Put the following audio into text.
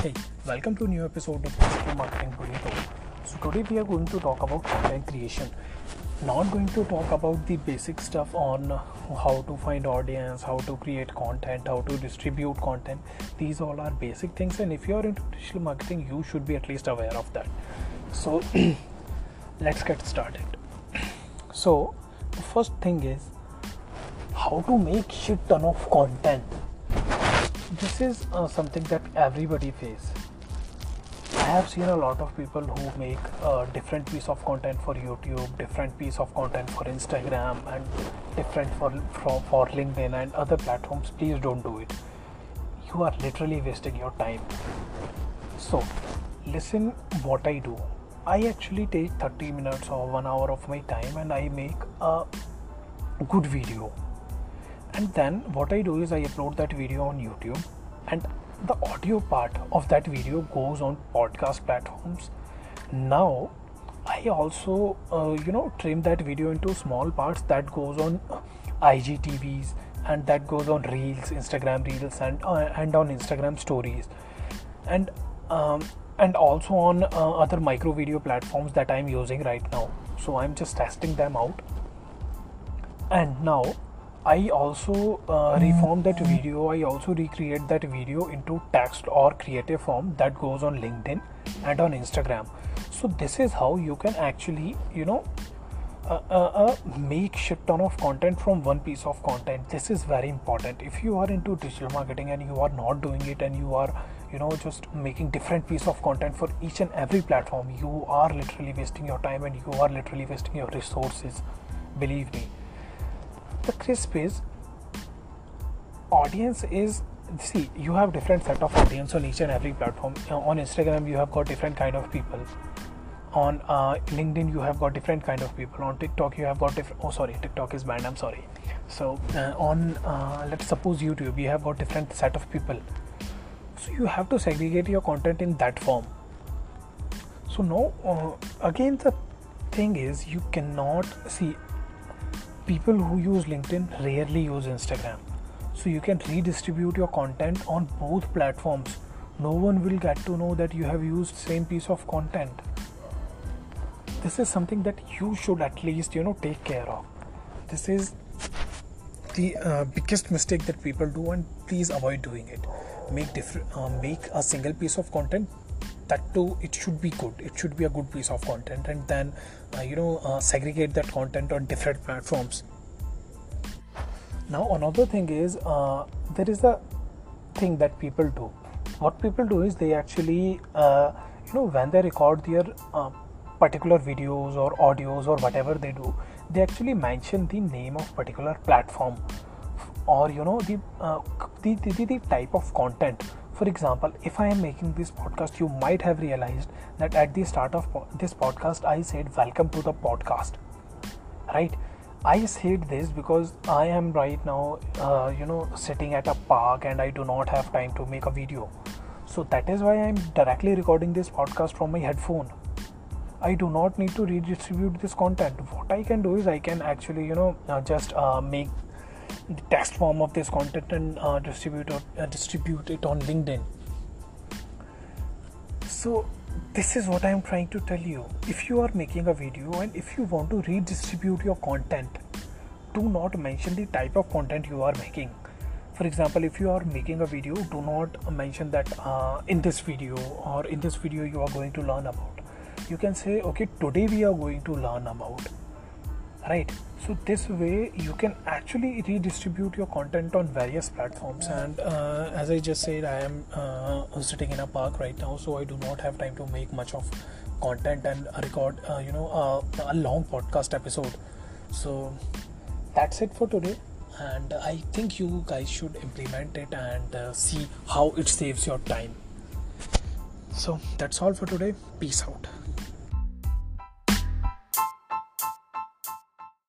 Hey, welcome to a new episode of Digital Marketing Burrito. So today we are going to talk about content creation. Not going to talk about the basic stuff on how to find audience, how to create content, how to distribute content. These all are basic things, and if you are into digital marketing, you should be at least aware of that. So let's get started. So the first thing is how to make shit ton of content this is uh, something that everybody face i have seen a lot of people who make a different piece of content for youtube different piece of content for instagram and different for, for for linkedin and other platforms. Please don't do it. You are literally wasting your time. So listen what i do. I actually take 30 minutes or 1 hour of my time and i make a good video and then what i do is i upload that video on youtube and the audio part of that video goes on podcast platforms. Now i also uh, you know trim that video into small parts that goes on igtvs and that goes on reels instagram reels and uh, and on instagram stories. And um, and also on uh, other micro video platforms that i'm using right now. So i'm just testing them out. And now I also uh, reform that video. I also recreate that video into text or creative form that goes on LinkedIn and on Instagram. So this is how you can actually, you know, uh, uh, uh, make shit ton of content from one piece of content. This is very important. If you are into digital marketing and you are not doing it and you are, you know, just making different piece of content for each and every platform, you are literally wasting your time and you are literally wasting your resources. Believe me the crisp is audience is see you have different set of audience on each and every platform. On instagram you have got different kind of people. On uh, linkedin you have got different kind of people. On tiktok you have got different oh sorry tiktok is banned i'm sorry. So uh, on uh, let's suppose youtube you have got different set of people. So you have to segregate your content in that form. So now uh, again the thing is you cannot see people who use LinkedIn rarely use Instagram. So you can redistribute your content on both platforms. No one will get to know that you have used same piece of content. This is something that you should at least you know take care of. This is the uh, biggest mistake that people do, and please avoid doing it. Make different, uh, make a single piece of content that too it should be good. It should be a good piece of content. And then uh, you know uh, segregate that content on different platforms. Now another thing is uh, there is a thing that people do. What people do is they actually uh, you know when they record their uh, particular videos or audios or whatever they do they actually mention the name of particular platform or you know the, uh, the, the, the type of content for example, if I am making this podcast, you might have realized that at the start of po- this podcast, I said, Welcome to the podcast. Right? I said this because I am right now, uh, you know, sitting at a park and I do not have time to make a video. So that is why I'm directly recording this podcast from my headphone. I do not need to redistribute this content. What I can do is I can actually, you know, uh, just uh, make the text form of this content and uh, distribute uh, distribute it on LinkedIn. So this is what I am trying to tell you. If you are making a video and if you want to redistribute your content, do not mention the type of content you are making. For example, if you are making a video, do not mention that uh, in this video or in this video you are going to learn about. You can say, okay, today we are going to learn about right. So this way you can actually redistribute your content on various platforms. And uh, as i just said i am uh, sitting in a park right now so i do not have time to make much of content and record uh, you know a long podcast episode. So that's it for today. And i think you guys should implement it and uh, see how it saves your time. So that's all for today. Peace out